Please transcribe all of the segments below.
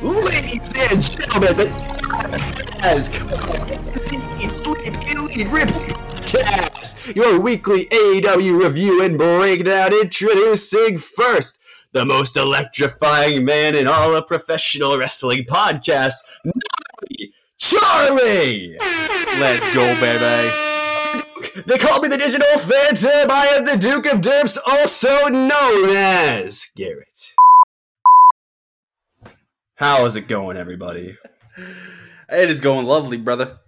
Ladies and gentlemen, the has Eat, Sleep, Elite, Rip Cast, your weekly AEW review and breakdown introducing first the most electrifying man in all of professional wrestling podcasts, Charlie! Let's go, baby. They call me the Digital Phantom. I am the Duke of Derps, also known as Garrett. How is it going, everybody? It is going lovely, brother.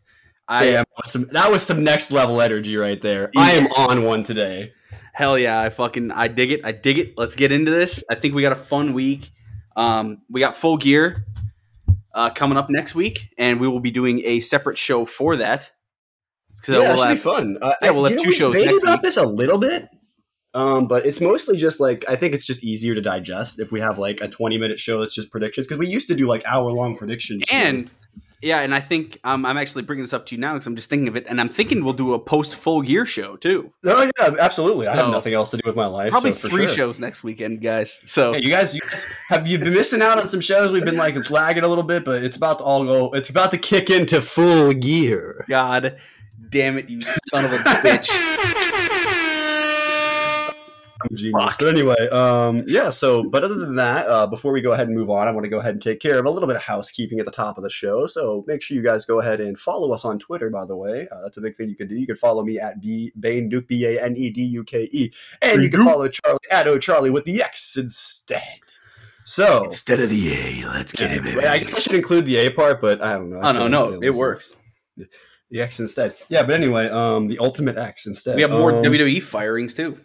I Damn, some, that was some next level energy right there. I am on one today. hell yeah, I fucking I dig it. I dig it. Let's get into this. I think we got a fun week. Um, we got full gear uh, coming up next week, and we will be doing a separate show for that. So yeah, we'll that should have- be fun. Uh, yeah, we'll have two shows next about week. this a little bit, um, but it's mostly just like I think it's just easier to digest if we have like a twenty minute show that's just predictions because we used to do like hour long predictions. and yeah, and I think um, I'm actually bringing this up to you now because I'm just thinking of it, and I'm thinking we'll do a post full gear show too. oh yeah, absolutely. I have nothing else to do with my life. Probably so for three sure. shows next weekend, guys. So Hey, you guys, you guys, have you been missing out on some shows? We've been like lagging a little bit, but it's about to all go. It's about to kick into full gear. God damn it, you son of a bitch. Genius. But anyway, um, yeah. So, but other than that, uh, before we go ahead and move on, I want to go ahead and take care of a little bit of housekeeping at the top of the show. So make sure you guys go ahead and follow us on Twitter. By the way, uh, that's a big thing you can do. You can follow me at B Bane Duke B A N E D U K E, and you can follow Charlie at O Charlie with the X instead. So Instead of the A, let's get Yeah, I guess I should include the A part, but I don't know. I Oh no, no, they it works. The X instead. Yeah, but anyway, um, the Ultimate X instead. We have more Um, WWE firings too.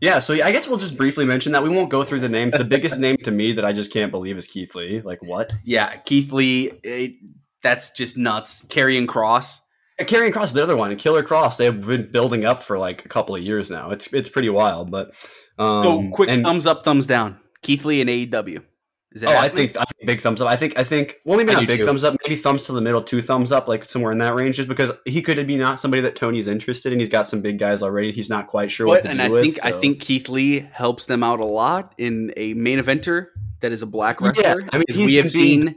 Yeah, so I guess we'll just briefly mention that. We won't go through the names. The biggest name to me that I just can't believe is Keith Lee. Like what? Yeah, Keith Lee, eh, that's just nuts. Karrion Kross. Karrion Kross, is the other one, Killer Kross. They've been building up for like a couple of years now. It's it's pretty wild, but um, So quick and- thumbs up, thumbs down. Keith Lee and AEW. Is Oh, I think I think big thumbs up. I think I think well maybe I not big too. thumbs up, maybe thumbs to the middle, two thumbs up, like somewhere in that range, just because he could be not somebody that Tony's interested in. He's got some big guys already. He's not quite sure what But, to and do I with, think I think Keith Lee helps them out a lot in a main eventer that is a black Yeah, wrestler. I mean, we have seen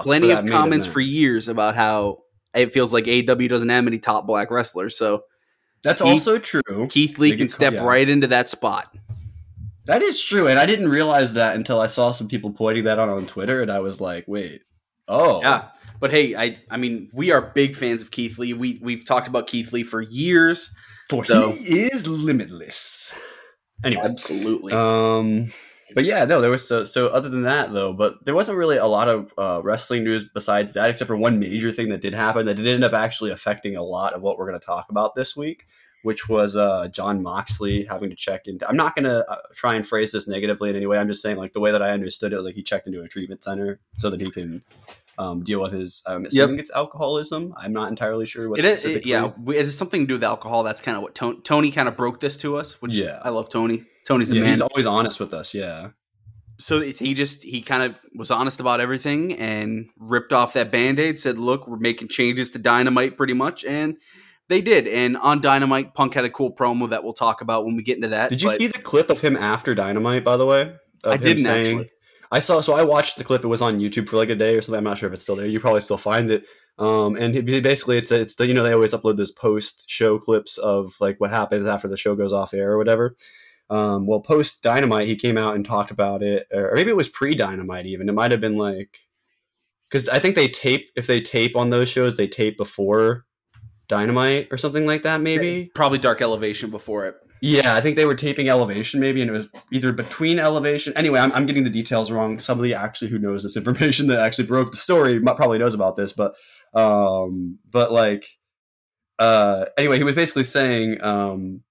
plenty of comments for years about how it feels like AEW doesn't have any top black wrestlers. So That's Keith- also true. Keith Lee They can step yeah. right into that spot. That is true, and I didn't realize that until I saw some people pointing that out on Twitter, and I was like, "Wait, oh, Yeah. But hey, I I mean, we are big fans of Keith Lee. We we've talked about Keith Lee for years. for So- he is limitless." Anyway, Absolutely. um, but yeah, no, there was so so. Other than that, though, but there wasn't really a lot of uh, wrestling news besides that, except for one major thing that did happen that did end up actually affecting a lot of what we're going to talk about this week. Which was uh, Jon Moxley having to check into. I'm not going to uh, try and phrase this negatively in any way. I'm just saying, like the way that I understood it was like he checked into a treatment center so that he can um, deal with his. I'm assuming it's alcoholism. I'm not entirely sure what. It is, it, yeah. we- It has something to do with alcohol. That's kind of what Tony, Tony kind of broke this to us. Which Yeah. I love Tony. Tony's the yeah. man. He's always honest with us. Yeah. so he just he kind of was honest about everything and ripped off that band-aid said look we're making changes to dynamite pretty much and they did and on dynamite punk had a cool promo that we'll talk about when we get into that Did you see the clip of him after Dynamite? By the way, I didn't actually. I saw. So I watched the clip. It was on YouTube for like a day or something. I'm not sure if it's still there. You probably still find it. Um, and he- basically, it's it's you know they always upload those post show clips of like what happens after the show goes off air or whatever. Um, well, post Dynamite, he came out and talked about it, or maybe it was pre Dynamite even. It might have been like because I think they tape if they tape on those shows, they tape before Dynamite or something like that. Maybe probably dark elevation before it yeah, I think they were taping Elevation maybe, and it was either between Elevation. Anyway, I'm, I'm getting the details wrong. Somebody actually who knows this information that actually broke the story probably knows about this, but um, but like, uh, anyway, he was basically saying um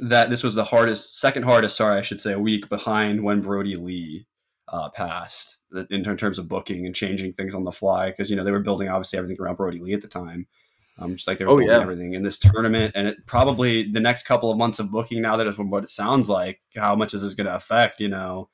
that this was the hardest, second hardest, sorry, I should say, a week behind when Brodie Lee uh, passed in ter- terms of booking and changing things on the fly because you know they were building obviously everything around Brodie Lee at the time. Um, just like they were Oh, yeah. everything in this tournament, and it probably the next couple of months of booking. Now that is what it sounds like, how much is this going to affect? You know,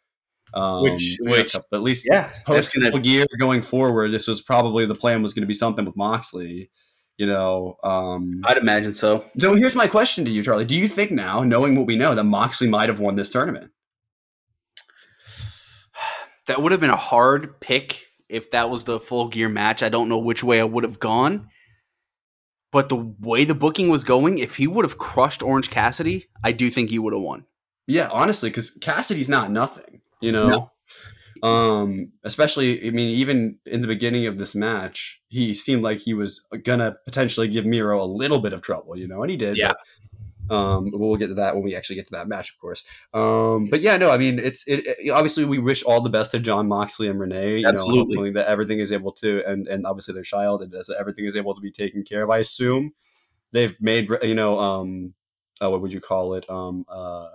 um, Which- which- couple- at least yeah post gear going forward. This was probably the plan was going to be something with Moxley. You know, um, i'd imagine so so here's my question to you, Charlie. Do you think now, knowing what we know, that Moxley might have won this tournament? that would have been a hard pick if that was the full gear match. I don't know which way I would have gone. But the way the booking was going, if he would have crushed Orange Cassidy, I do think he would have won. Yeah, honestly, because Cassidy's not nothing, you know. No. Um, especially, I mean, even in the beginning of this match, he seemed like he was gonna potentially give Miro a little bit of trouble, you know, and he did. Yeah. But, um, we'll get to that when we actually get to that match, of course. Um, but yeah, no, I mean, it's it, it obviously we wish all the best to Jon Moxley and Renee. You Absolutely, know, that everything is able to, and and obviously their child, and everything is able to be taken care of. I assume they've made, you know, um, uh, what would you call it, um, uh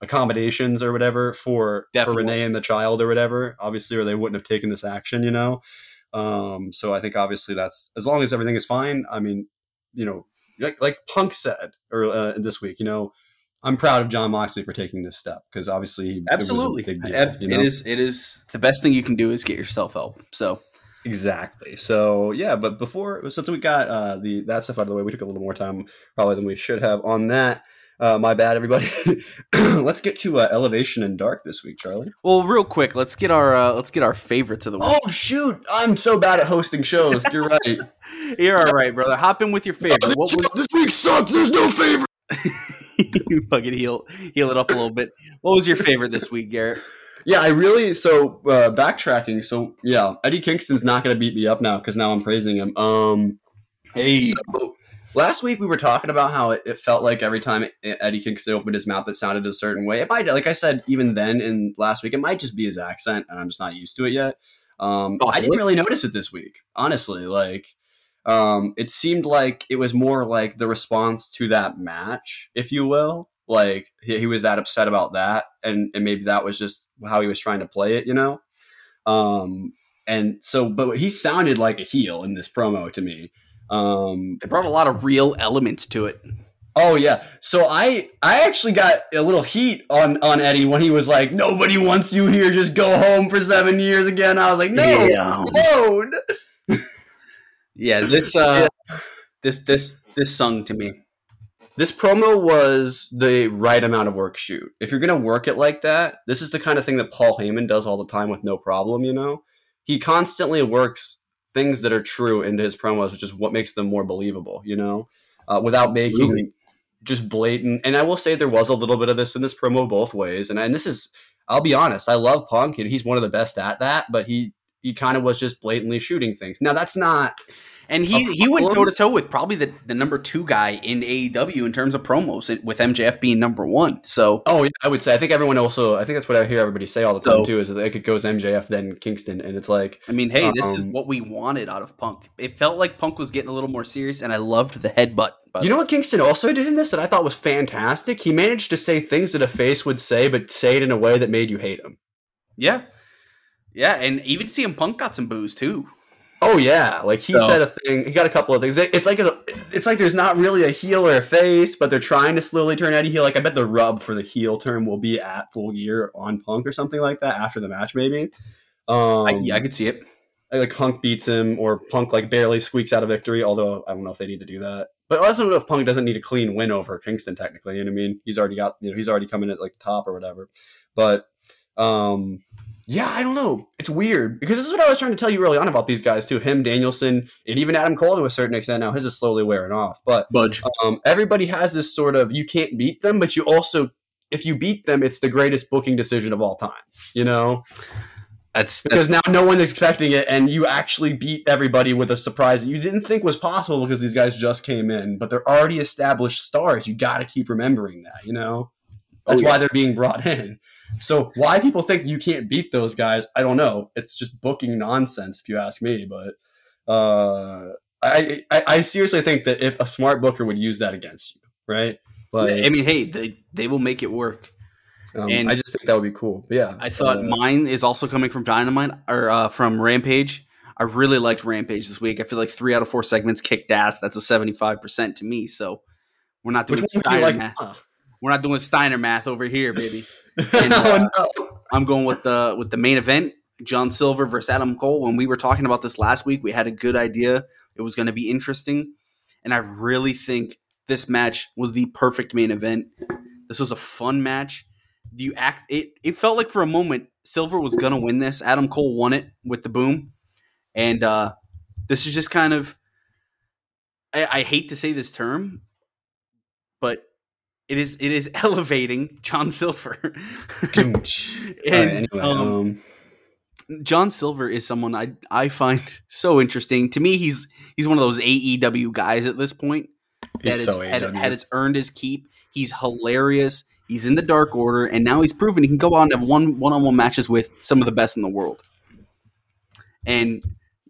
accommodations or whatever for, for Renee and the child or whatever, obviously, or they wouldn't have taken this action, you know? Um, so I think obviously that's as long as everything is fine. I mean, you know, like, like Punk said or uh, this week, you know, I'm proud of Jon Moxley for taking this step because obviously, absolutely, it, deal, you know? it is. It is the best thing you can do is get yourself help. So exactly. So yeah, but before since we got uh, the that stuff out of the way, we took a little more time probably than we should have on that. Uh, my bad, everybody. let's get to uh, Elevation and Dark this week, Charlie. Well, real quick, let's get our uh, let's get our favorites of the week. Oh shoot, I'm so bad at hosting shows. You're right. You're all right, brother. Hop in with your favorite. This, was... this week sucked. There's no favorite. you fucking heal heal it up a little bit. What was your favorite this week, Garrett? Yeah, I really so uh, backtracking. So yeah, Eddie Kingston's not going to beat me up now because now I'm praising him. Um, hey, so, Last week we were talking about how it, it, felt like every time Eddie Kingston opened his mouth, it sounded a certain way. It might, like I said, even then in last week, it might just be his accent, and I'm just not used to it yet. Um, oh, I didn't really notice it this week, honestly. Like, um, it seemed like it was more like the response to that match, if you will. Like he, he was that upset about that, and and maybe that was just how he was trying to play it, you know. Um, and so, but he sounded like a heel in this promo to me. Um, they brought a lot of real elements to it. Oh yeah. So I I actually got a little heat on on Eddie when he was like, "Nobody wants you here. Just go home for seven years again." I was like, "No, yeah. no." yeah. This uh, yeah. this this this sung to me. This promo was the right amount of work shoot. If you're gonna work it like that, this is the kind of thing that Paul Heyman does all the time with no problem. You know, he constantly works things that are true into his promos, which is what makes them more believable, you know, uh, without making really? just blatant. And I will say there was a little bit of this in this promo both ways. And, and this is, I'll be honest, I love Punk and he's one of the best at that, but he, he kind of was just blatantly shooting things. Now that's not and he he went toe to toe with probably the, the number two guy in AEW in terms of promos, with MJF being number one. So, oh, yeah, I would say I think everyone also I think that's what I hear everybody say all the time too is that it goes MJF then Kingston, and it's like I mean, hey, um, this is um, what we wanted out of Punk. It felt like Punk was getting a little more serious, and I loved the headbutt. You know what Kingston also did in this that I thought was fantastic? He managed to say things that a face would say, but say it in a way that made you hate him. Yeah, yeah, and even CM Punk got some booze too. Oh yeah, like he so. said a thing. He got a couple of things. It's like a, it's like there's not really a heel or a face, but they're trying to slowly turn Eddie heel. Like I bet the rub for the heel term will be at Full Gear on Punk or something like that after the match, maybe. Um, I, yeah, I could see it. Like Punk beats him, or Punk like barely squeaks out a victory. Although I don't know if they need to do that. But I also don't know if Punk doesn't need a clean win over Kingston technically. You know what I mean? He's already got you know he's already coming at like the top or whatever. But um yeah, I don't know. It's weird because this is what I was trying to tell you early on about these guys too. Him, Danielson, and even Adam Cole to a certain extent. Now his is slowly wearing off, but Budge. Um, everybody has this sort of you can't beat them, but you also if you beat them, it's the greatest booking decision of all time. You know, that's because now no one's expecting it, and you actually beat everybody with a surprise that you didn't think was possible because these guys just came in, but they're already established stars. You got to keep remembering that. You know, that's oh, yeah. why they're being brought in. So why people think you can't beat those guys, I don't know. It's just booking nonsense, if you ask me. But uh, I, I, I seriously think that if a smart booker would use that against you, right? But I mean, hey, they they will make it work. Um, and I just think that would be cool. But yeah, I thought uh, mine is also coming from Dynamite or uh, from Rampage. I really liked Rampage this week. I feel like three out of four segments kicked ass. That's a seventy five percent to me. So we're not doing Steiner like, math. Huh? We're not doing Steiner math over here, baby. And, uh, oh, no. I'm going with the with the main event, John Silver versus Adam Cole. When we were talking about this last week, we had a good idea. It was going to be interesting, and I really think this match was the perfect main event. This was a fun match. Do you act? It it felt like for a moment Silver was going to win this. Adam Cole won it with the boom, and uh, this is just kind of. I, I hate to say this term, but it is it is elevating John Silver. and Alright, anyway, um, um, John Silver is someone I I find so interesting. To me, he's he's one of those AEW guys at this point that he's has, so had, AEW. had has earned his keep. He's hilarious. He's in the Dark Order, and now he's proven he can go on and have one one on one matches with some of the best in the world. And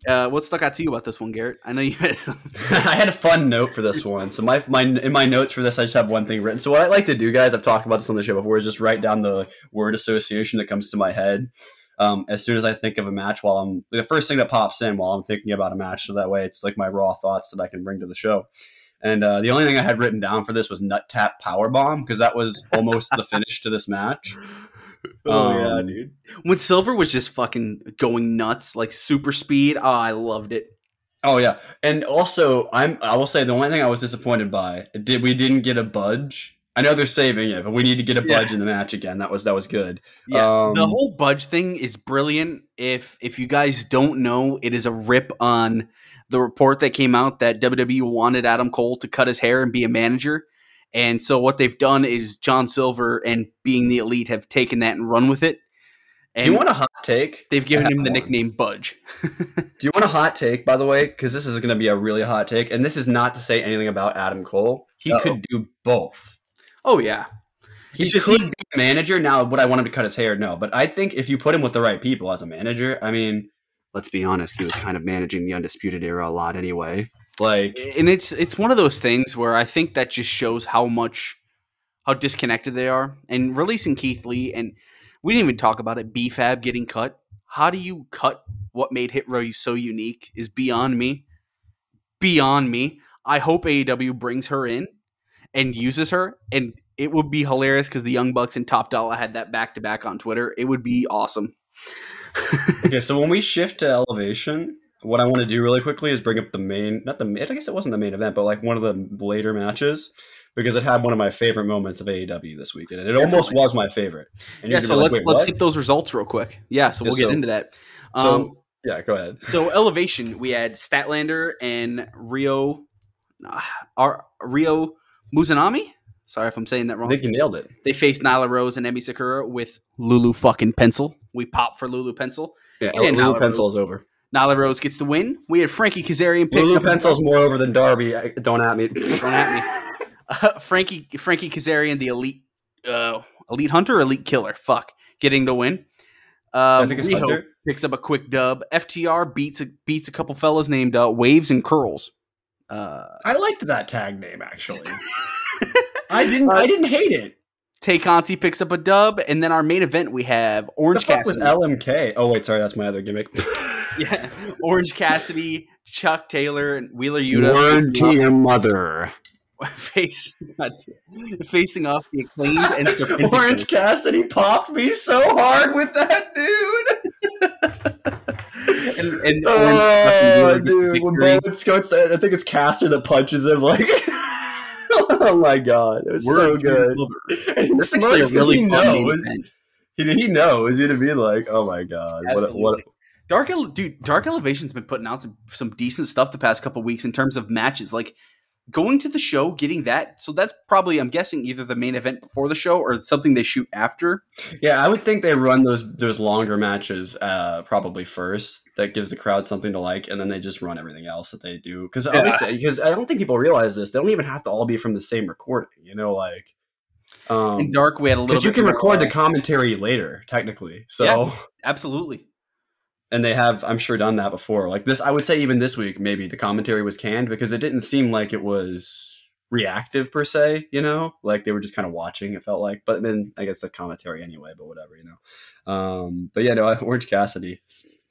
uh, what stuck out to you about this one, Garrett? I know you had. I had a fun note for this one. So my my in my notes for this, I just have one thing written. So what I like to do, guys, I've talked about this on the show before, is just write down the word association that comes to my head. Um, as soon as I think of a match, while I'm the first thing that pops in while I'm thinking about a match, so that way it's like my raw thoughts that I can bring to the show. And uh, the only thing I had written down for this was nut tap power bomb because that was almost the finish to this match. Um, dude. When Silver was just fucking going nuts, like super speed. Oh, I loved it. Oh yeah, and also I'm I will say the only thing I was disappointed by did we didn't get a budge. I know they're saving it, but we need to get a Yeah. budge in the match again. That was that was good. Yeah, Um, the whole budge thing is brilliant. If if you guys don't know, it is a rip on the report that came out that WWE wanted Adam Cole to cut his hair and be a manager. And so what they've done is John Silver and being the elite have taken that and run with it. And Do you want a hot take? they've given him the nickname Budge. Do you want a hot take, by the way? Because this is going to be a really hot take, and this is not to say anything about Adam Cole. He Uh-oh. could do both. Oh yeah. He It's just could he- be a manager. Now, would I want him to cut his hair? No, but I think if you put him with the right people as a manager, I mean, let's be honest, he was kind of managing the Undisputed Era a lot anyway. Like, and it's it's one of those things where I think that just shows how much how disconnected they are. And releasing Keith Lee and we didn't even talk about it. B-Fab getting cut. How do you cut what made Hit Row so unique? Is beyond me. Beyond me. I hope AEW brings her in and uses her, and it would be hilarious because the Young Bucks and Top Dollar had that back to back on Twitter. It would be awesome. okay, so when we shift to elevation, what I want to do really quickly is bring up the main, not the, I guess it wasn't the main event, but like one of the later matches because it had one of my favorite moments of AEW this weekend. And it almost was my favorite. And yeah, so like, let's "Wait, let's what?" hit those results real quick. Yeah, so we'll get so- into that. So, Um, yeah, go ahead. So elevation, we had Statlander and Rio, uh, our Ryo Mizunami. Sorry if I'm saying that wrong. I think you nailed it. They faced Nyla Rose and Emi Sakura with Lulu fucking Pencil. We pop for Lulu Pencil. Yeah, And Lulu Nyla Pencil is over. Nyla Rose gets the win. We had Frankie Kazarian pick Lulu up- Pencil more over than Darby. I- Don't at me. Don't at me. Uh, Frankie Frankie Kazarian, the elite uh, elite hunter, elite killer. Fuck, getting the win. Um, I think it's Riho Hunter. picks up a quick dub. FTR beats a, beats a couple fellas named uh, Waves and Curls. Uh, I liked that tag name actually. I didn't. I didn't hate it. Tay Conti picks up a dub, and then our main event we have The Orange fuck was LMK? Oh wait, sorry, that's my other gimmick. yeah, Orange Cassidy, Chuck Taylor, and Wheeler Yuta Word to your mother. face, facing off the acclaimed and Serpentico. Orange Cassidy popped me so hard with that dude. and, and Oh, fucking dude, when Bowens goes, I think it's Caster that punches him. Like, oh my god, it was so Word to good. And he That's actually a smirks 'cause really he fun main knows. He, he knows. You'd be like, oh my god, what, a- what, Absolutely. Dark, Ele- dude, Dark Elevation's been putting out some, some decent stuff the past couple weeks in terms of matches. Like going to the show, getting that. So that's probably, I'm guessing, either the main event before the show or something they shoot after. Yeah, I would think they run those those longer matches uh, probably first. That gives the crowd something to like, and then they just run everything else that they do. Because obviously, because I don't think people realize this, they don't even have to all be from the same recording. You know, like In um, Dark, we had a little. because you can record the commentary later, technically. So, Yeah. absolutely. And they have, I'm sure, done that before. Like this, I would say even this week, maybe the commentary was canned because it didn't seem like it was reactive per se. You know, like they were just kind of watching. It felt like, but then I guess the commentary anyway. But whatever, you know. Um, but yeah, no, Orange Cassidy,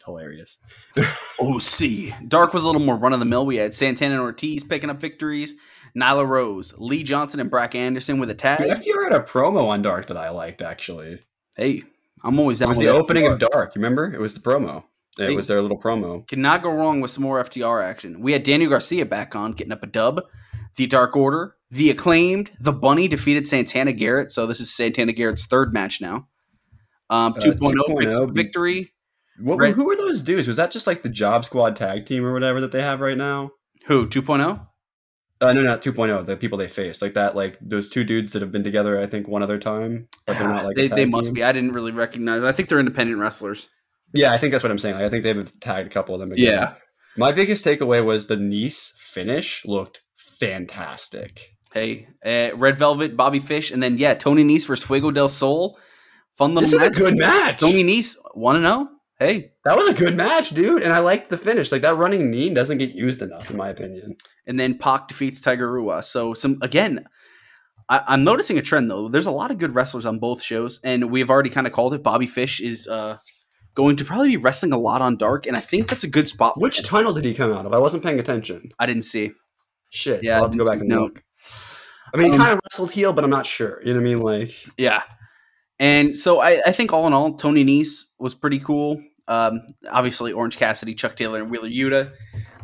hilarious. OC. Dark was a little more run of the mill. We had Santana and Ortiz picking up victories. Nyla Rose, Lee Johnson, and Brock Anderson with a tag. FTR had a promo on Dark that I liked actually. Hey, I'm always It was the FTR. opening of Dark. You remember? It was the promo. It Hey. was their little promo. Cannot go wrong with some more FTR action. We had Daniel Garcia back on, getting up a dub. The Dark Order, the acclaimed, the Bunny defeated Santana Garrett. So this is Santana Garrett's third match now. Um, Uh, 2.0 picks 2.0 up victory. What, Red- who were those dudes? Was that just like the Job Squad tag team or whatever that they have right now? Who 2.0? Uh, no, not 2.0. The people they faced, like that, like those two dudes that have been together. I think one other time, but they're not like they, they must team. be. I didn't really recognize. I think they're independent wrestlers. Yeah, I think that's what I'm saying. Like, I think they've tagged a couple of them. Again. Yeah. My biggest takeaway was the Nice finish looked fantastic. Hey, uh, Red Velvet, Bobby Fish, and then yeah, Tony Nese versus Fuego del Sol. Fun little This is a match. good match. Tony Nese want to know? Hey, That was a good match, dude, and I liked the finish. Like that running knee doesn't get used enough, in my opinion. and then Pac defeats Tiger Rua. So some again, I, I'm noticing a trend though. There's a lot of good wrestlers on both shows, and we've already kind of called it. Bobby Fish is uh, going to probably be wrestling a lot on Dark, and I think that's a good spot. Which tunnel did he come out of? I wasn't paying attention. I didn't see. Shit. Yeah, I'll have to go back and no. look. I mean, he Um, kind of wrestled heel, but I'm not sure. You know what I mean? Like, Yeah. And so I, I think all in all, Tony Nese was pretty cool. Um, obviously, Orange Cassidy, Chuck Taylor, and Wheeler Yuta,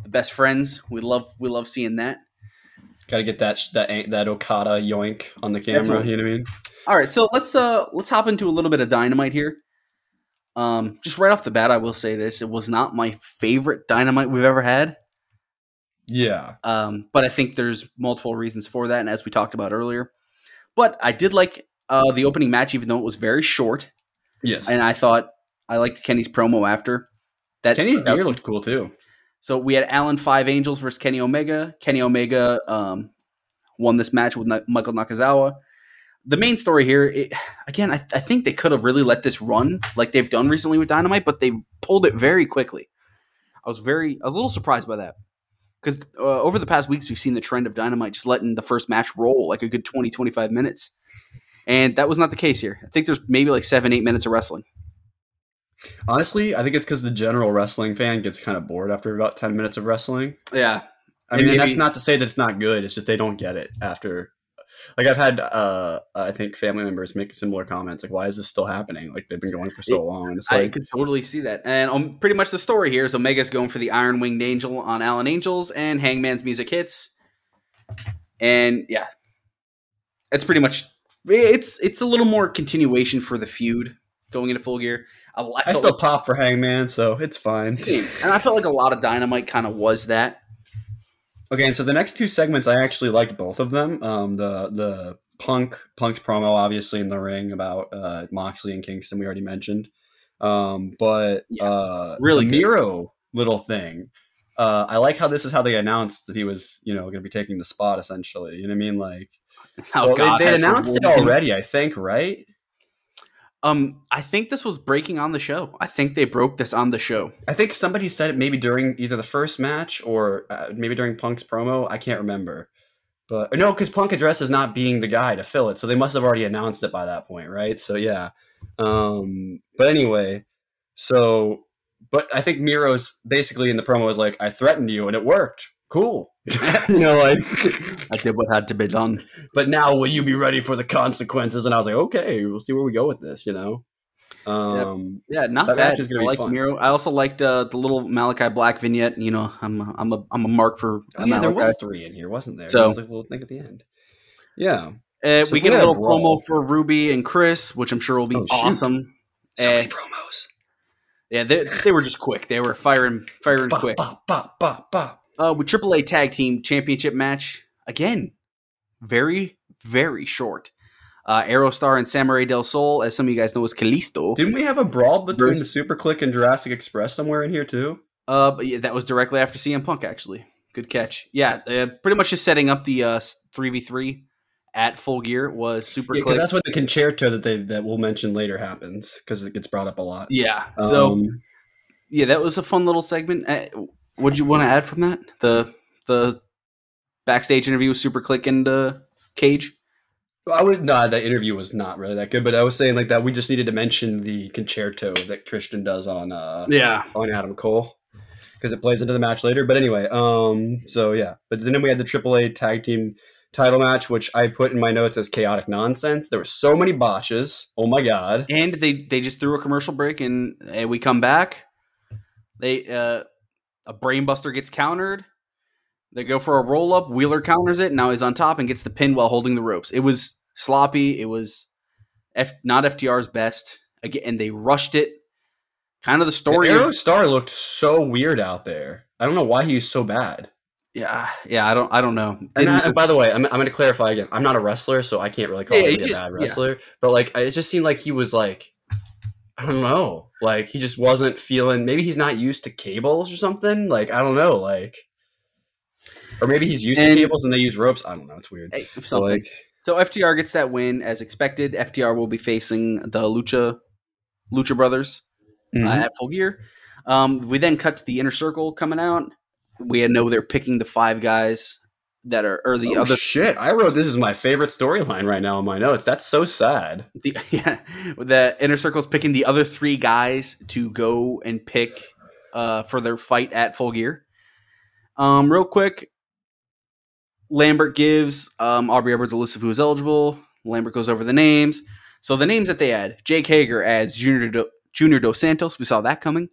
the best friends. We love we love seeing that. got to get that that that Okada yoink on the camera. Definitely. You know what I mean? All right, so let's uh let's hop into a little bit of dynamite here. Um, just right off the bat, I will say this: it was not my favorite dynamite we've ever had. Yeah. Um, but I think there's multiple reasons for that, and as we talked about earlier, but I did like uh the opening match, even though it was very short, Yes. and I thought I liked Kenny's promo after. That Kenny's was- gear looked cool too. So we had Alan Five Angels versus Kenny Omega. Kenny Omega um, won this match with Na- Michael Nakazawa. The main story here, it, again, I, I think they could have really let this run like they've done recently with Dynamite, but they pulled it very quickly. I was very, I was a little surprised by that because uh, over the past weeks we've seen the trend of Dynamite just letting the first match roll like a good 20, 25 minutes, and that was not the case here. I think there's maybe like seven, eight minutes of wrestling. Honestly, I think it's because the general wrestling fan gets kind of bored after about ten minutes of wrestling. Yeah, I mean, and maybe- that's not to say that it's not good. It's just they don't get it after. Like I've had, uh, I think family members make similar comments. Like, why is this still happening? Like they've been going for so long. And it's I like, could totally see that. And um, pretty much the story here is Omega's going for the Iron Winged Angel on Alan Angels, and Hangman's music hits. And yeah, it's pretty much it's it's a little more continuation for the feud going into full gear. I, I I still like, pop for Hangman, so it's fine. and I felt like a lot of Dynamite kind of was that. Okay, and so the next two segments, I actually liked both of them. Um, the the Punk Punk's promo, obviously in the ring about uh, Moxley and Kingston, we already mentioned. Um, but Yeah, uh, really. Miro little thing. Uh, I like how this is how they announced that he was, you know, going to be taking the spot. Essentially, you know what I mean? Like, How well, God they, has they announced it rewarded him. already, I think, right? Um, I think this was breaking on the show. I think they broke this on the show. I think somebody said it maybe during either the first match or uh, maybe during Punk's promo. I can't remember. But no, because Punk addresses not being the guy to fill it, so they must have already announced it by that point, right? So yeah. Um, but anyway, so but I think Miro's basically in the promo is like, "I threatened you, and it worked. Cool." you know, like. I did what had to be done. but now will you be ready for the consequences? And I was like, okay, we'll see where we go with this. You know. Um, Yeah, not That bad. match is gonna I be like fun. Miro. I also liked uh, the little Malakai Black vignette. You know, I'm a, I'm a I'm a mark for Oh, yeah, there was three in here, wasn't there? So- was like little thing at the end. Yeah. Uh, So we get a little brawl. promo for Ruby and Chris, which I'm sure will be Oh, awesome. So many Uh, promos. yeah, they, they were just quick. They were firing firing Ba, quick. ba, ba, ba, ba. Uh, with AAA Tag Team Championship match again, very very short. Uh, Aerostar and Samurai Del Sol, as some of you guys know, is Kalisto. Didn't we have a brawl between Versus- the Super Kliq and Jurassic Express somewhere in here too? Uh, but yeah, that was directly after CM Punk. Actually, good catch. Yeah, uh, pretty much just setting up the uh three v three at Full Gear was super quick. that's what the con-chair-to that they that we'll mention later happens because it gets brought up a lot. Yeah. So Um, yeah, that was a fun little segment. Do you want to add from that? The the backstage interview with Super Kliq and uh, Cage. I would nah, that interview was not really that good, but I was saying like that we just needed to mention the con-chair-to that Christian does on uh Yeah. on Adam Cole because it plays into the match later. But anyway, um, so yeah, but then we had the AAA tag team title match, which I put in my notes as chaotic nonsense. There were so many botches. Oh my god! And they they just threw a commercial break, and, and we come back. They uh, a brainbuster gets countered. They go for a roll up. Wheeler counters it. Now he's on top and gets the pin while holding the ropes. It was sloppy. It was F, not FTR's best. Again, and they rushed it. kind of the story. Arrow Of, Star looked so weird out there. I don't know why he was so bad. yeah, yeah. I don't, I don't know. And, I, and by the way, I'm, I'm going to clarify again. I'm not a wrestler, so I can't really call Yeah, him a just- bad yeah. wrestler. But like, it just seemed like he was like, I don't know, like he just wasn't feeling. Maybe he's not used to cables or something. Like I don't know, like, or maybe he's used And- to cables and they use ropes. I don't know. It's weird. Hey, So something. like, So FTR gets that win as expected. FTR will be facing the Lucha Lucha Brothers mhm. uh, at full gear. Um, we then cut to the inner circle coming out. We know they're picking the five guys that are or the oh, other shit! I wrote this is my favorite storyline right now in my notes. That's so sad. the yeah the inner circle's picking the other three guys to go and pick uh, for their fight at full gear. Um, real quick, Lambert gives um, Aubrey Edwards a list of who is eligible. Lambert goes over the names. So the names that they add: Jake Hager adds Junior Do- Junior Dos Santos. We saw that coming.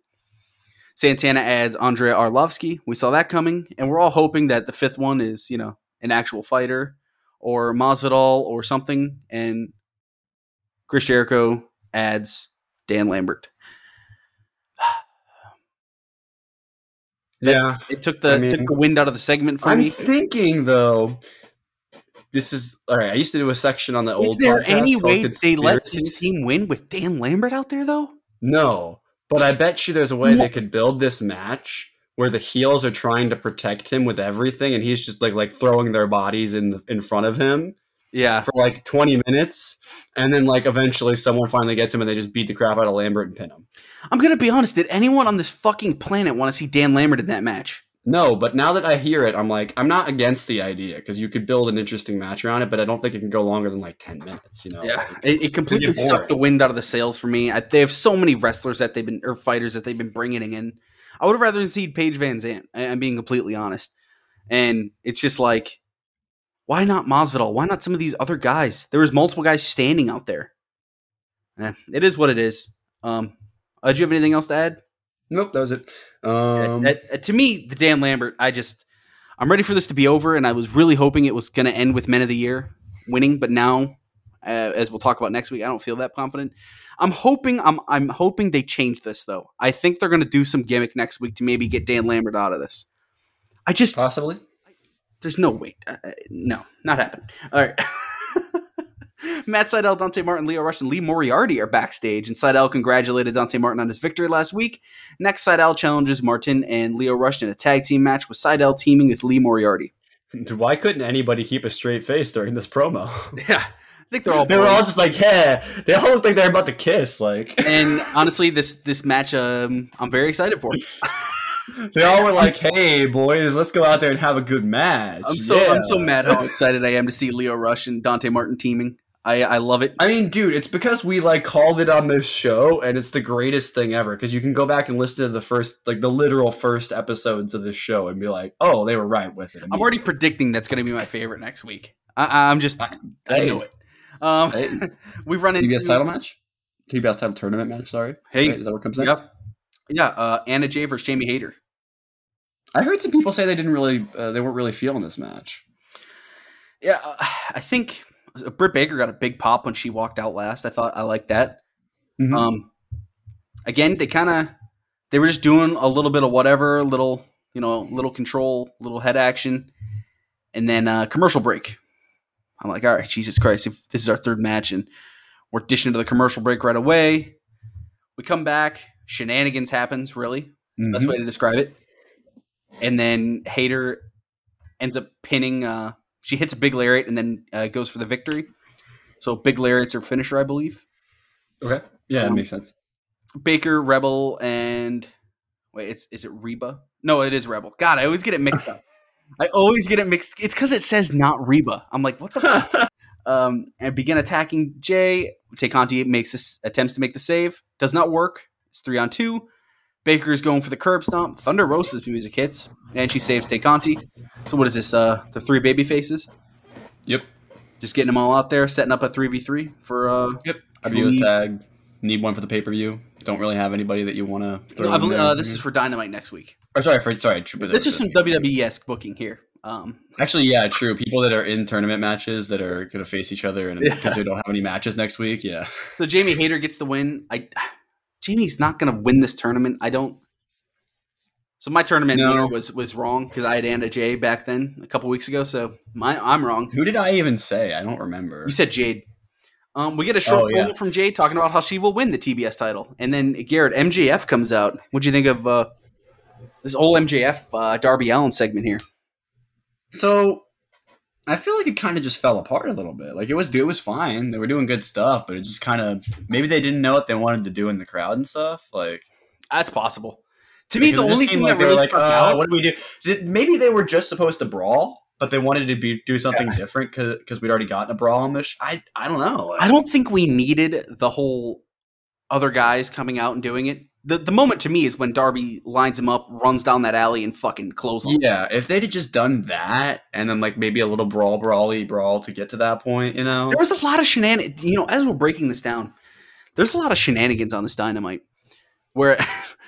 Santana adds Andrei Arlovsky. We saw that coming, and we're all hoping that the fifth one is you know an actual fighter or Masvidal or something, and Chris Jericho adds Dan Lambert. Yeah, It took the I mean, took the wind out of the segment for me. I'm thinking though. This is all right. I used to do a section on the Is old. Is there any way they let this team win with Dan Lambert out there though? No, but I bet you there's a way No. they could build this match where the heels are trying to protect him with everything, and he's just like like throwing their bodies in the, in front of him Yeah, for like 20 minutes, and then like eventually someone finally gets him, and they just beat the crap out of Lambert and pin him. I'm gonna be honest. Did anyone on this fucking planet want to see Dan Lambert in that match? No, but now that I hear it, I'm like I'm not against the idea because you could build an interesting match around it, but I don't think it can go longer than like 10 minutes. You know? Yeah, Like, it, it completely It's gonna get sucked the wind out of the sails for me. I, they have so many wrestlers that they've been or fighters that they've been bringing in. I would have rather seen Paige Van Zant. I'm being completely honest, and it's just like, why not Masvidal? Why not some of these other guys? There was multiple guys standing out there. Eh, it is what it is. Um, uh, do you have anything else to add? nope, that was it. Um, Uh, uh, to me, the Dan Lambert, I just, I'm ready for this to be over, and I was really hoping it was going to end with Men of the Year winning, but now, uh, as we'll talk about next week, I don't feel that confident. I'm hoping, I'm, I'm hoping they change this though. I think they're going to do some gimmick next week to maybe get Dan Lambert out of this. I just, possibly. there's no way, uh, uh, no, not happening. All right. Matt Sydal, Dante Martin, Lio Rush, and Lee Moriarty are backstage, and Sydal congratulated Dante Martin on his victory last week. Next, Sydal challenges Martin and Lio Rush in a tag team match with Sydal teaming with Lee Moriarty. Why couldn't anybody keep a straight face during this promo? Yeah, I think they're all. they were all just like, yeah. They all look like they're about to kiss. Like and honestly, this this match, um, I'm very excited for. they all were like, hey boys, let's go out there and have a good match. I'm so Yeah. I'm so mad how excited I am to see Lio Rush and Dante Martin teaming. I I love it. I mean, dude, it's because we like called it on this show, and it's the greatest thing ever. Because you can go back and listen to the first, like the literal first episodes of this show, and be like, "Oh, they were right with it." I'm already predicting that's going to be my favorite next week. I, I'm just I Hey. know it. Um, Hey. we run into TBS title match, TBS title tournament match. Sorry, Hey, Right, is that what comes next? Yep. Yeah, uh, Anna Jay versus Jamie Hayter. I heard some people say they didn't really, uh, they weren't really feeling this match. Yeah, uh, I think Britt Baker got a big pop when she walked out last. I thought I liked that. Mhm. Um, again, they kind of they were just doing a little bit of whatever, little you know, little control, little head action, and then uh, commercial break. I'm like, all right, Jesus Christ, if this is our third match and we're dishing to the commercial break right away, we come back, shenanigans happens. Really, That's the best Mhm. way to describe it. And then Hayter ends up pinning. Uh, she hits a big lariat and then uh, goes for the victory. So big lariat's her finisher, I believe. Okay, yeah, that Um, makes sense. Baker, Rebel, and wait, it's is it Reba? No, it is Rebel. God, I always get it mixed up. I always get it mixed. It's because it says not Reba. I'm like, what the? fuck? um, and begin attacking Jay. Tay Conti makes this attempts to make the save. Does not work. It's three on two. Baker is going for the curb stomp. Thunder Rosa's music hits, and she saves Tay Conti. So what is this? Uh, the three baby faces. yep. Just getting them all out there, setting up a three v three for. Uh, Yep. I believe- tag. Need one for the pay per view. Don't really have anybody that you want to throw. I in believe uh, this is for Dynamite next week. Or sorry, for sorry. True, This is some WWE esque booking here. Um, Actually, yeah, true. People that are in tournament matches that are going to face each other, and Yeah. because they don't have any matches next week, yeah. so Jamie Hayter gets the win. I Jamie's not going to win this tournament. I don't. So my tournament No. winner was was wrong because I had Anna Jay back then a couple weeks ago. So my I'm wrong. Who did I even say? I don't remember. You said Jade. Um, we get a short Oh, yeah. from Jade talking about how she will win the TBS title, and then Garrett MJF comes out. What do you think of uh, this old MJF uh, Darby Allin segment here? So I feel like it kind of just fell apart a little bit. Like it was it was fine. They were doing good stuff, but it just kind of maybe they didn't know what they wanted to do in the crowd and stuff. Like That's possible. To me, the only thing like that really like, stuck uh, out. what do we do? Did, maybe they were just supposed to brawl, but they wanted to be do something Yeah. different because we'd already gotten a brawl on this. sh- I I don't know. Like, I don't think we needed the whole other guys coming out and doing it. The the moment to me is when Darby lines him up, runs down that alley, and fucking closes. Yeah, if they'd have just done that and then like maybe a little brawl, brawly brawl to get to that point, you know. There was a lot of shenanigans. You know, as we're breaking this down, there's a lot of shenanigans on this dynamite. Where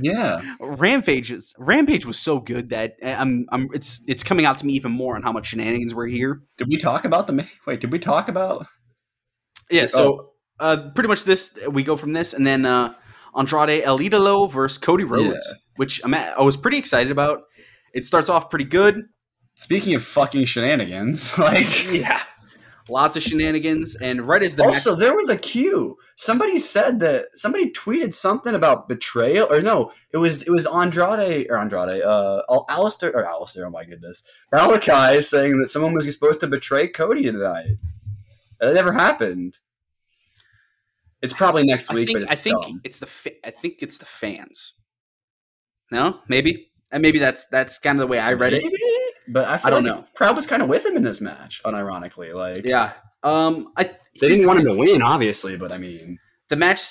Yeah, Rampage is Rampage was so good that uh, I'm I'm it's it's coming out to me even more on how much shenanigans were here. did we talk about the? Wait, did we talk about? Yeah, so uh, pretty much this we go from this, and then uh, Andrade El Idolo versus Cody Rhodes, Yeah. which I'm at, I was pretty excited about. It starts off pretty good. Speaking of fucking shenanigans, like Yeah, lots of shenanigans, and right as the match- also there was a cue. Somebody said that somebody tweeted something about betrayal, or no, it was it was Andrade or Andrade, uh, Al- Alistair or Alistair. Oh my goodness, Malakai saying that someone was supposed to betray Cody tonight. That never happened. It's probably next I week, think but I think dumb. it's the fa- I think it's the fans. No, maybe and maybe that's that's kind of the way I read it. But I, feel I don't like know. crowd was kind of with him in this match, unironically. Like Yeah. Um. I they didn't want him to win, obviously, but I mean, the match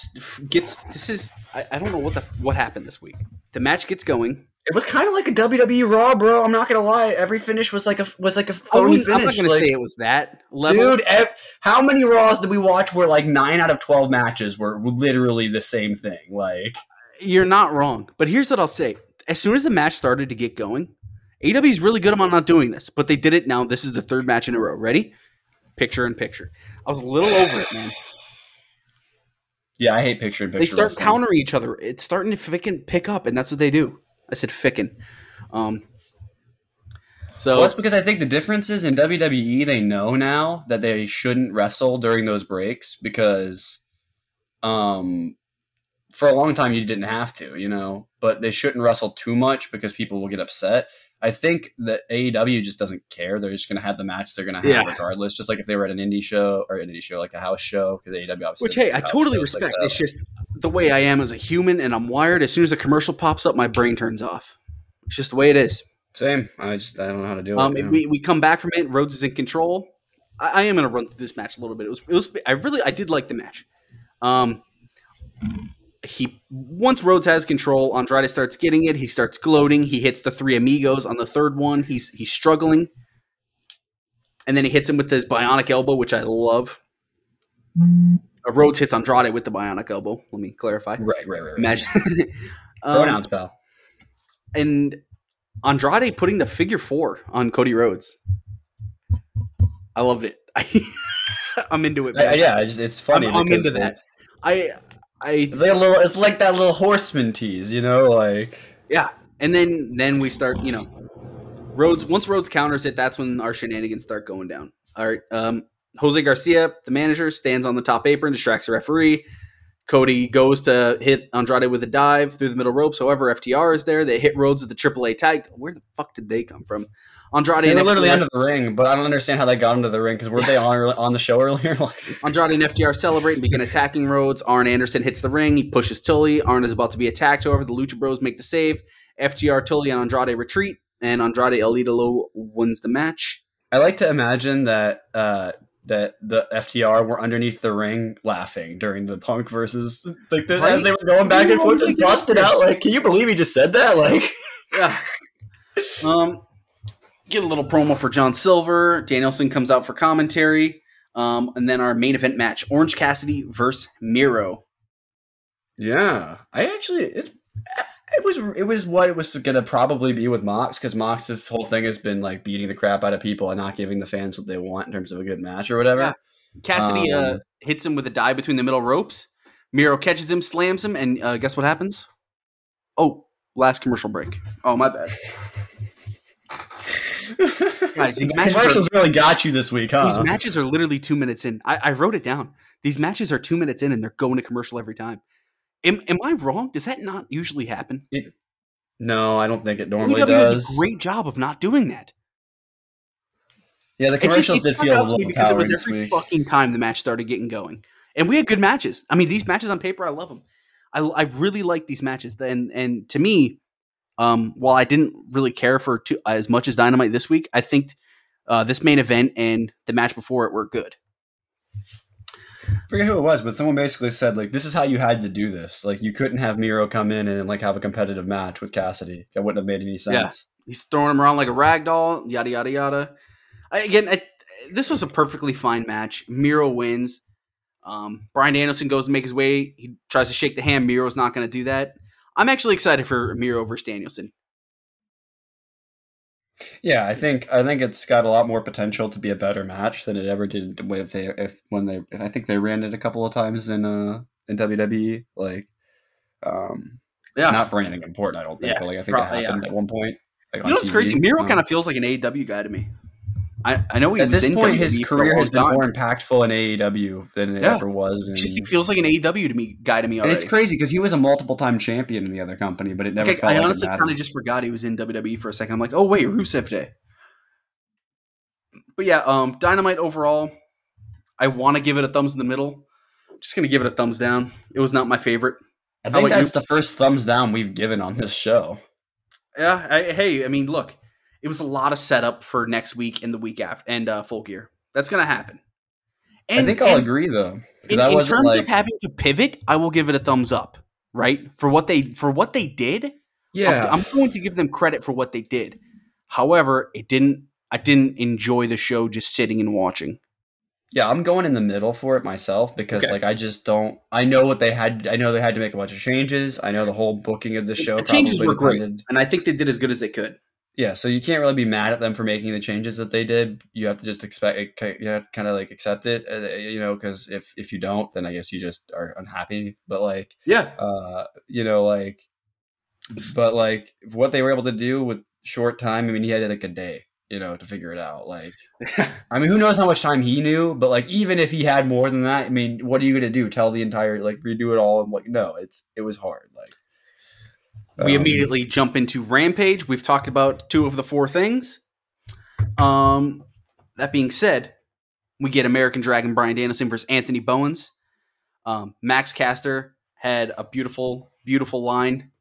gets. This is. I, I don't know what the what happened this week. The match gets going. It was kind of like a WWE Raw, bro. I'm not gonna lie. Every finish was like a was like a phony wouldn't- I'm not going to like- say it was that level. Dude, ev- how many Raws did we watch where like nine out of twelve matches were literally the same thing? Like, You're not wrong. But here's what I'll say. As soon as the match started to get going, AW is really good about not doing this, but they did it now. This is the third match in a row. Ready? Picture in picture. I was a little over it, man. yeah, I hate picture in picture. They start wrestling. countering each other. It's starting to ficken pick up, and that's what they do. I said ficken. Um, so Well, that's because I think the difference is in WWE, they know now that they shouldn't wrestle during those breaks because, um, for a long time you didn't have to, you know, but they shouldn't wrestle too much because people will get upset. I think that AEW just doesn't care. They're just going to have the match they're going to have Yeah. regardless. Just like if they were at an indie show or an indie show, like a house show, because AEW obviously. Which hey, I totally shows like respect. it's just the way I am as a human, and I'm wired. As soon as a commercial pops up, my brain turns off. It's just the way it is. Same. I just I don't know how to do Um, it. we, we come back from it. Rhodes is in control. I, I am going to run through this match a little bit. It was it was I really I did like the match. Um, he once Rhodes has control, Andrade starts getting it. He starts gloating. He hits the three amigos on the third one. He's he's struggling, and then he hits him with his bionic elbow, which I love. Uh, Rhodes hits Andrade with the bionic elbow. Let me clarify. right, right, right. right. Match. Um, Pronouns, pal. and Andrade putting the figure four on Cody Rhodes. I loved it. I'm into it. I- I- man. yeah, I just, it's funny. I'm, I'm into that. I, I, It's like little. It's like that little horseman tease, you know, like. yeah. And then, then we start. You know, Rhodes. Once Rhodes counters it, that's when our shenanigans start going down. All right. Um, Jose Garcia, the manager, stands on the top apron, distracts the referee. Cody goes to hit Andrade with a dive through the middle ropes. However, FTR is there. They hit Rhodes at the AAA tag. Where the fuck did they come from? Andrade They were literally under the ring, but I don't understand how they got into the ring because were they on on the show earlier? Like, Andrade and FTR celebrate and begin attacking Rhodes. Arn Anderson hits the ring. He pushes Tully. Arn is about to be attacked. However, the Lucha Bros make the save. FTR, Tully, and Andrade retreat, and Andrade El Idolo wins the match. I like to imagine that uh, that the FTR were underneath the ring laughing during the Punk versus like the, Right? as they were going back and forth, just busted out. Like, can you believe he just said that? Like, Yeah. Um, get a little promo for John Silver. Danielson comes out for commentary. Um, and then our main event match: Orange Cassidy versus Miro. yeah, I actually it. It was it was what it was gonna probably be with Mox because Mox's whole thing has been like beating the crap out of people and not giving the fans what they want in terms of a good match or whatever. Yeah. Cassidy uh, Um, hits him with a dive between the middle ropes, Miro catches him, slams him, and uh, guess what happens? Oh, last commercial break. Oh, my bad. Guys, these matches are, Commercials really got you this week, huh? these matches are literally two minutes in. I, I wrote it down. These matches are two minutes in, and they're going to commercial every time. Am, am I wrong? Does that not usually happen? no, I don't think it normally AEW does does. a great job of not doing that. yeah, the It just commercials it did feel a me little because it was every week. fucking time the match started getting going, and we had good matches. I mean, these matches on paper, I love them. I, I really like these matches, and and to me, um, while I didn't really care for two, as much as Dynamite this week, I think uh, this main event and the match before it were good. I forget who it was, but someone basically said like, "This is how you had to do this. Like, you couldn't have Miro come in and like have a competitive match with Cassidy. That wouldn't have made any sense." He's throwing him around like a rag doll, yada yada yada. I, again, I, this was a perfectly fine match. Miro wins. Um, Brian Anderson goes to make his way. He tries to shake the hand. Miro's not going to do that. I'm actually excited for Miro versus Danielson. Yeah, I think I think it's got a lot more potential to be a better match than it ever did if they if when they I think they ran it a couple of times in uh in WWE like um Yeah, not for anything important I don't think Yeah, but like I think probably, it happened at one point like you know what's crazy? Miro Um, kind of feels like an AEW guy to me. I, I know he at this in point WWE his career has been time. more impactful in AEW than it Yeah. ever was He in, just he feels like an AEW to me guy to me and it's crazy because he was a multiple time champion in the other company but it never Okay, felt I like honestly kind of just forgot he was in WWE for a second. I'm like, oh wait, Rusev Day. But yeah, um, Dynamite overall, I want to give it a thumbs in the middle. I'm just gonna give it a thumbs down. It was not my favorite. I think that's the first thumbs down we've given on this show Yeah, I, hey, I mean, look, it was a lot of setup for next week and the week after, and uh, Full Gear. That's gonna happen. And, I think I'll and agree though in, I in terms like of having to pivot, I will give it a thumbs up. Right for what they for what they did. yeah I'm, I'm going to give them credit for what they did. However, it didn't. I didn't enjoy the show just sitting and watching. Yeah, I'm going in the middle for it myself because Okay. like I just don't. I know what they had. I know they had to make a bunch of changes. I know the whole booking of the show. the changes were great, depended- and I think they did as good as they could. Yeah, so you can't really be mad at them for making the changes that they did. You have to just expect it. You know, kind of like accept it. Uh, you know, because if if you don't, then I guess you just are unhappy. But like, Yeah, uh, you know, like, but like what they were able to do with short time. I mean, he had like a day. You know, to figure it out. Like, I mean, who knows how much time he knew? But like, even if he had more than that, I mean, what are you gonna do? Tell the entire like redo it all? And like, no, it's it was hard. Like, we um, immediately jump into Rampage. We've talked about two of the four things. Um, that being said, we get American Dragon Bryan Danielson versus Anthony Bowens. Um, Max Caster had a beautiful, beautiful line.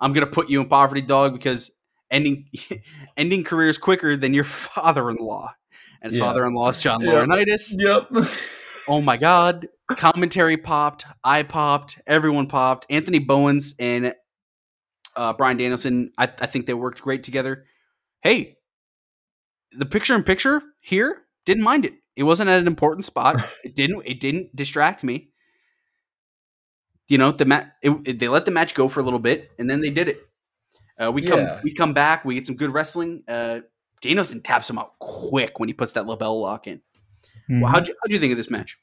I'm gonna put you in poverty, dog, because ending ending careers quicker than your father-in-law. And his Yeah. father-in-law is John Yeah. Laurinaitis. Yep. Oh my god. Commentary popped. I popped. Everyone popped. Anthony Bowens and uh, Bryan Danielson, I, I think they worked great together. Hey, the picture in picture here, didn't mind it. It wasn't at an important spot. It didn't it didn't distract me. You know, the mat it, it- they let the match go for a little bit and then they did it. Uh, we come Yeah. we come back, we get some good wrestling. Uh, Danielson taps him out quick when he puts that LeBell Lock in. Well, how'd you how'd you think of this match?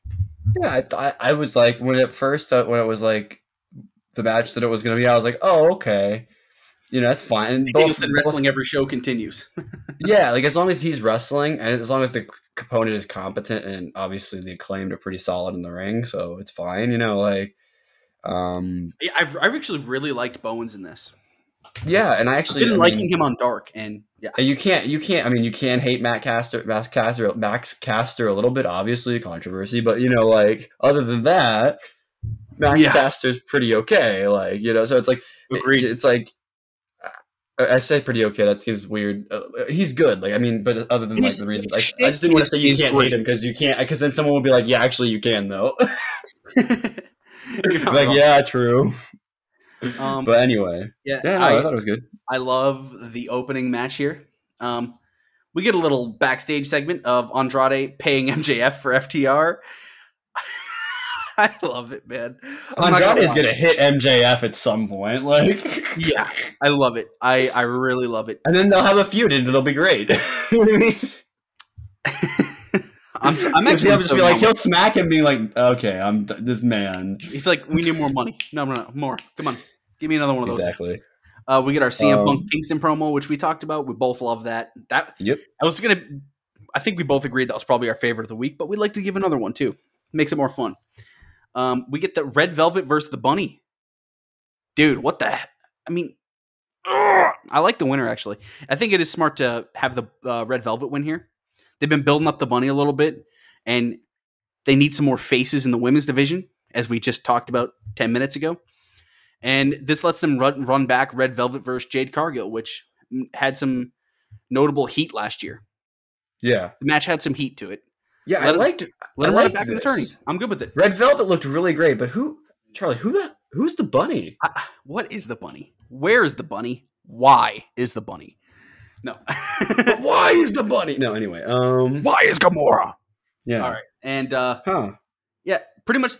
Yeah, I thought I was like when at first uh, when it was like the match that it was going to be, I was like, oh okay, you know that's fine. And both- both- wrestling every show continues. yeah, like as long as he's wrestling and as long as the opponent is competent and obviously the acclaimed are pretty solid in the ring, so it's fine. You know, like um Yeah, I've, I've actually really liked Bowens in this. yeah, and I actually I've been I liking mean, him on Dark, and yeah, you can't, you can't. I mean, you can hate Matt Caster, Max Caster, Max Caster a little bit, obviously controversy, but you know, like other than that, Max Yeah. Caster's pretty okay. Like you know, so it's like Agreed. it's like I say pretty okay. That seems weird. Uh, he's good. Like I mean, but other than like the reason, like, I just didn't want to say you can't hate him because you can't. Because then someone will be like, yeah, actually, you can though. Like wrong. yeah, true. Um, But anyway, yeah, yeah, no, I, I, thought it was good. I love the opening match here. Um, we get a little backstage segment of Andrade paying MJF for FTR. I love it, man. I'm Andrade is gonna hit MJF at some point, like. Yeah, I love it. I I really love it. and then they'll have a feud and it'll be great. You know what I mean? I'm, I'm actually he'll just so be like he'll smack him, being like, "Okay, I'm th- this man." He's like, we need more money. No, no, no, more. Come on, give me another one of those. Exactly. Uh, we get our CM Um, Punk Kingston promo, which we talked about. We both love that. That Yep. I was gonna. I think we both agreed that was probably our favorite of the week, but we'd like to give another one too. Makes it more fun. Um, we get the Red Velvet versus the Bunny. Dude, what the? he- I mean, ugh, I like the winner actually. I think it is smart to have the uh, Red Velvet win here. They've been building up the Bunny a little bit, and they need some more faces in the women's division, as we just talked about ten minutes ago. And this lets them run run back Red Velvet versus Jade Cargill, which had some notable heat last year. Yeah. The match had some heat to it. Yeah, Let I him- liked Let I him run it back in the this. tourney. I'm good with it. Red Velvet looked really great, but who, Charlie? Who the who's the bunny? What is the bunny? Where is the bunny? Why is the bunny? No. Why is the bunny? No, anyway. Um. Why is Gamora? Yeah. All right. And uh Huh. yeah, pretty much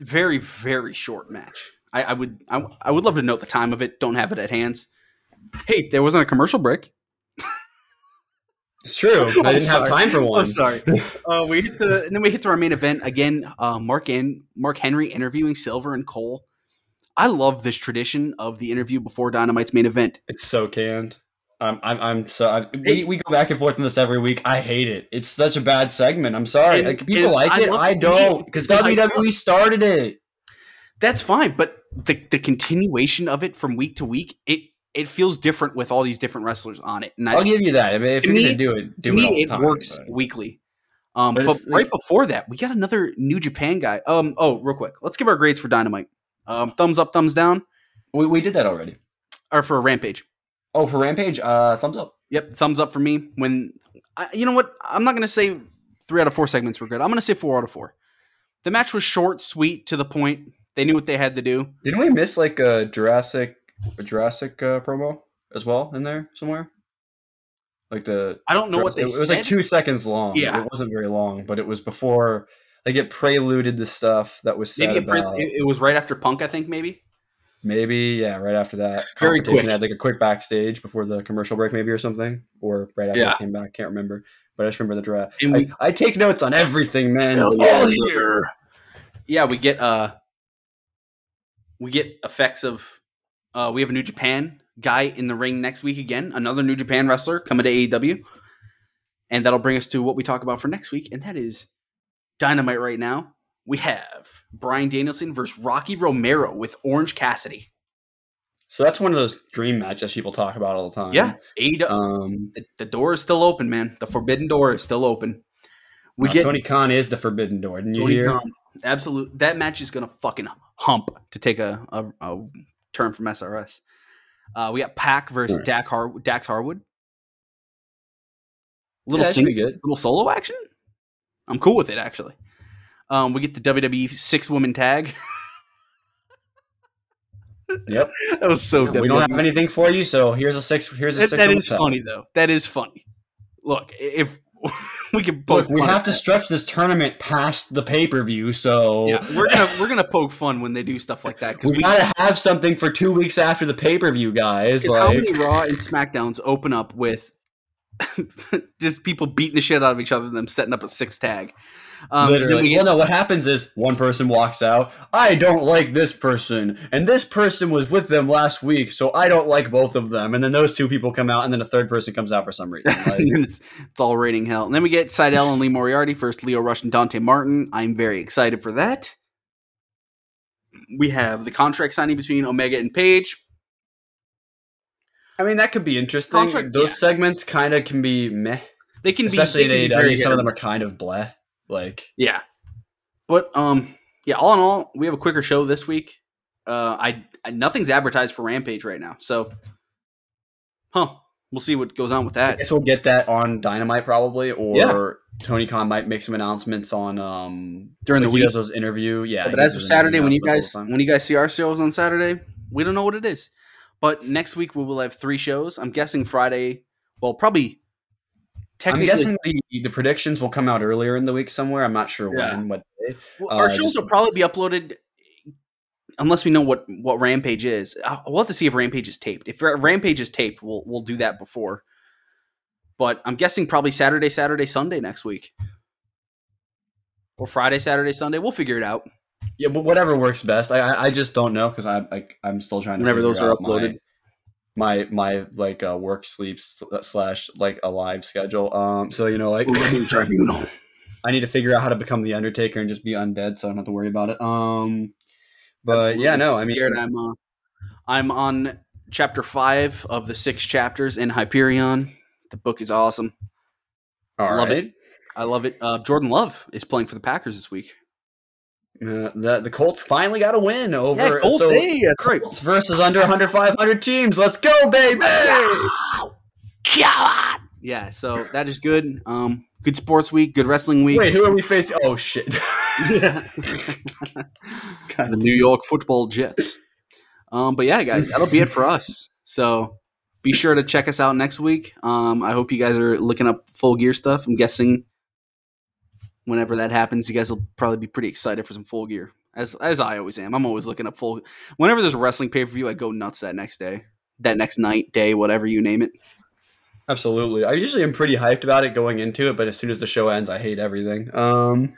very, very short match. I, I would I, I would love to note the time of it. Don't have it at hands. Hey, there wasn't a commercial break. It's true. I didn't have time for one. I'm sorry. uh, we hit to, and then we hit to our main event again. Uh, Mark and Mark Henry interviewing Silver and Cole. I love this tradition of the interview before Dynamite's main event. It's so canned. I'm, I'm, I'm so. I, we, we go back and forth on this every week. I hate it. It's such a bad segment. I'm sorry. And- like, people like I it. I don't be- because WWE started it. That's fine, but the the continuation of it from week to week, it it feels different with all these different wrestlers on it. And I, I'll give you that. I mean, if you're me- do it, do to it, me, it time, works but- weekly. Um, But but right like- before that, we got another New Japan guy. Um, oh, real quick, let's give our grades for Dynamite. Um, thumbs up, thumbs down, We, we did that already. or for Rampage. Oh, for Rampage, uh, thumbs up. Yep, thumbs up for me. When I, you know what, I'm not gonna say three out of four segments were good. I'm gonna say four out of four. The match was short, sweet, to the point. They knew what they had to do. Didn't we miss like a Jurassic, a Jurassic uh, promo as well in there somewhere? Like the I don't know what they it, it was like two seconds long. Yeah. it wasn't very long, but it was before like it preluded the stuff that was said maybe it, about. it, it was right after Punk, I think. Maybe maybe yeah, right after that. Very quick. Had like a quick backstage before the commercial break, maybe or something, or right after Yeah. it came back. Can't remember, but I just remember the draft. And we- I, I take notes on everything, man. All yeah, year. yeah, we get uh we get effects of uh we have a New Japan guy in the ring next week again, another New Japan wrestler coming to AEW. And that'll bring us to what we talk about for next week, and that is Dynamite right now. We have Bryan Danielson versus Rocky Romero with Orange Cassidy. So that's one of those dream matches people talk about all the time. Yeah, AEW. Um, the, the door is still open, man. The forbidden door is still open. We uh, get Tony Khan is the forbidden door. Didn't you Tony hear? Khan. Absolute. That match is gonna fucking hump to take a, a, a term from SRS. Uh, we got PAC versus Alright. Dak Har- Dax Harwood. Little that should sing- good. little solo action. I'm cool with it actually. Um, we get the WWE six woman tag. Yep. that was so. we don't have anything for you, so here's a six. Here's a That, six. that on the funny though. That is funny. Look, if we can poke Look, we have to stretch this tournament past the pay per view, so Yeah, we're gonna we're gonna poke fun when they do stuff like that because we we, gotta have something for two weeks after the pay per view, guys. Because how many Raw and SmackDowns open up with just people beating the shit out of each other and them setting up a six tag? Um, literally. we well, no. What happens is one person walks out. I don't like this person, and this person was with them last week, so I don't like both of them. And then those two people come out, and then a third person comes out for some reason. Like, it's, it's all raining hell. And then we get Sydal and Lee Moriarty first, Lio Rush and Dante Martin. I'm very excited for that. We have the contract signing between Omega and Page. I mean, that could be interesting. Contract- Those yeah. segments kind of can be meh, They can especially be, they in can be very. Some of them are kind of bleh. Like, Yeah. But um yeah, all in all, we have a quicker show this week. Uh I, I nothing's advertised for Rampage right now. So huh, we'll see what goes on with I that. guess we'll get that on Dynamite probably, or Tony Khan might make some announcements on um During the like he week. does those interview. Yeah, but as of Saturday when you guys all the time. when you guys see our shows on Saturday, we don't know what it is. But next week we will have three shows. I'm guessing Friday, well probably I'm guessing the the predictions will come out earlier in the week somewhere. I'm not sure Yeah. when. What day. well, our uh, shows just- will probably be uploaded unless we know what what Rampage is. Uh, We'll have to see if Rampage is taped. If Rampage is taped, we'll we'll do that before. But I'm guessing probably Saturday, Saturday, Sunday next week. or Friday, Saturday, Sunday. We'll figure it out. Yeah, but whatever works best. I I, I just don't know because I'm I'm still trying to Whenever those are uploaded. My my like uh, work sleep slash like a live schedule. Um, so you know like tribunal. I need to figure out how to become the Undertaker and just be undead, so I don't have to worry about it. Um, but yeah, no, I mean, I'm uh, I'm on chapter five of the six chapters in Hyperion. The book is awesome. all love right. it. I love it. Uh, Jordan Love is playing for the Packers this week. Uh, the the Colts finally got a win over Yeah, Colts, so hey, that's right. Colts versus under 100 500 teams. Let's go, baby! Yeah, so that is good. Um, good sports week, good wrestling week. Wait, who are we facing? Oh shit! the New York Football Jets. Um, but yeah, guys, that'll be it for us. So be sure to check us out next week. Um, I hope you guys are looking up full gear stuff. I'm guessing whenever that happens, you guys will probably be pretty excited for some full gear. As as I always am. I'm always looking up full. Whenever there's a wrestling pay per view, I go nuts that next day, that next night, day, whatever you name it. Absolutely. I usually am pretty hyped about it going into it, but as soon as the show ends, I hate everything. Um,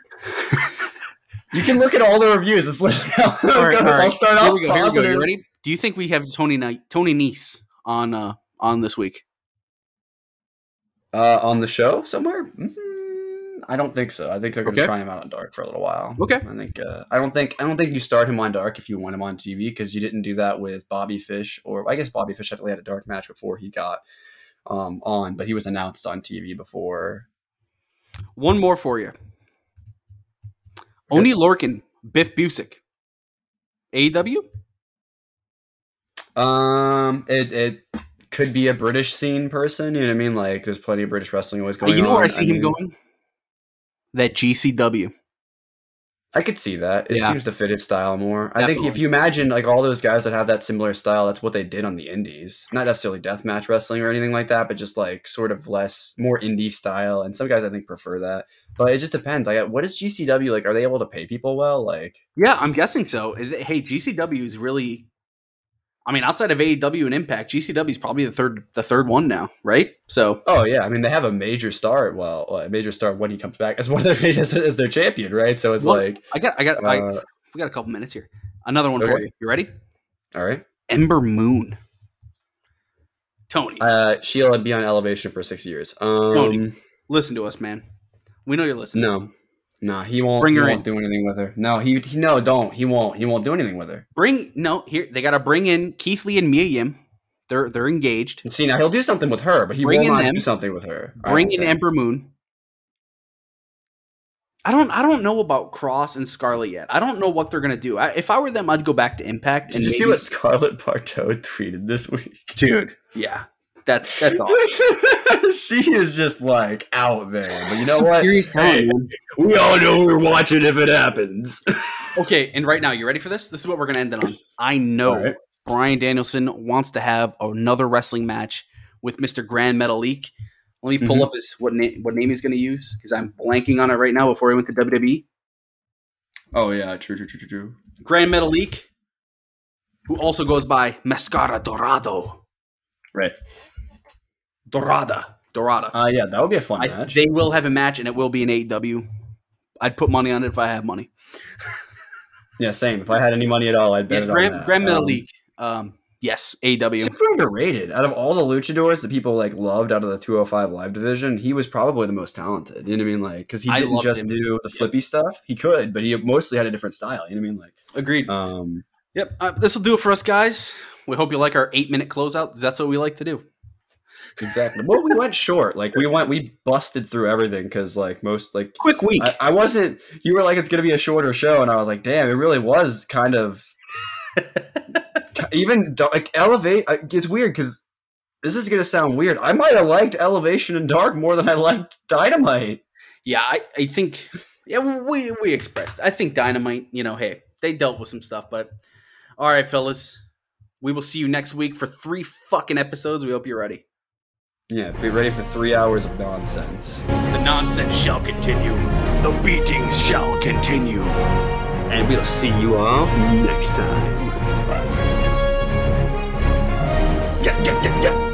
you can look at all the reviews. It's literally how it All right, goes. all right. I'll start Here off we go. Here we go. positive. You ready? Do you think we have Tony Ni- Tony Nese on uh on this week? Uh, on the show somewhere? Mm, I don't think so. I think they're going to Okay. try him out on Dark for a little while. Okay. I think. Uh, I don't think. I don't think you start him on Dark if you want him on TV because you didn't do that with Bobby Fish, or I guess Bobby Fish actually had a Dark match before he got um, on, but he was announced on TV before. One more for you. Oney Lorcan, Biff Busick. AW. Um, it it could be a British scene person. You know what I mean? Like, there's plenty of British wrestling always going. you know on. where I see him mean, going? That GCW. I could see that. It Yeah. seems to fit his style more. I think if you imagine like all those guys that have that similar style, that's what they did on the indies. Not necessarily deathmatch wrestling or anything like that, but just like sort of less, more indie style. And some guys I think prefer that. But it just depends. Like, what is GCW like? Are they able to pay people well? Like, Yeah, I'm guessing so. Is it- Hey, GCW is really. I mean, outside of AEW and Impact, GCW is probably the third the third one now, right? So oh yeah, I mean they have a major star. Well, a major star when he comes back as one of their as, as their champion, right? So it's Well, like, I got I got I, uh, we got a couple minutes here. Another one for you. You ready? all right. Ember Moon. Tony, Uh, would be on elevation for six years. Um, Tony. listen to us, man. We know you're listening. no, no, he won't. Bring he her won't in. do anything with her. No, he, he no, don't. He won't. He won't do anything with her. Bring no here. They got to bring in Keith Lee and Mia Yim. They're they're engaged. See now he'll do something with her, but he Bring will not them. do something with her. Bring in think. Ember Moon. I don't I don't know about Kross and Scarlett yet. I don't know what they're gonna do. I, if I were them, I'd go back to Impact. Did you see what Scarlett Bordeaux tweeted this week? dude? Yeah, that that's awesome. she is just like out there. But you know what? serious talent, Hey, we all know we're watching if it happens. Okay, and right now, you ready for this? This is what we're gonna end it on. I know All right. Bryan Danielson wants to have another wrestling match with Mr. Grand Metalik. Let me pull Mhm. up his what name what name he's gonna use because I'm blanking on it right now. Before he went to WWE, Oh yeah, true, true, true, true, true. Grand Metalik, who also goes by Mascara Dorado, Right. Dorada, Dorada. Uh, yeah, that would be a fun I, match. they will have a match, and it will be an AEW. I'd put money on it if I have money. yeah, same. If I had any money at all, I'd bet Yeah, it Grand, on that. Grand Um, Metalik. Um, yes, AEW. Super underrated. Out of all the luchadors that people like loved out of the 205 live division, he was probably the most talented. You know what I mean? Like, because he didn't just him. do the flippy stuff. He could, but he mostly had a different style. You know what I mean? Like, Agreed. um, Yep. Uh, this will do it for us, guys. We hope you like our eight minute closeout. That's what we like to do. Exactly. well, we went short. Like, we went, we busted through everything because, like, most like Quick week. I, I wasn't. You were like, it's gonna be a shorter show, and I was like, damn, it really was kind of. even like elevate. It's weird because this is gonna sound weird. I might have liked Elevation and Dark more than I liked Dynamite. yeah, I, I think yeah, we we expressed. I think Dynamite, you know, hey, they dealt with some stuff, but all right, fellas. We will see you next week for three fucking episodes. We hope you're ready. Yeah, be ready for three hours of nonsense, The nonsense shall continue. The beatings shall continue. and we'll see you all next time. Yeah, yeah, yeah, yeah.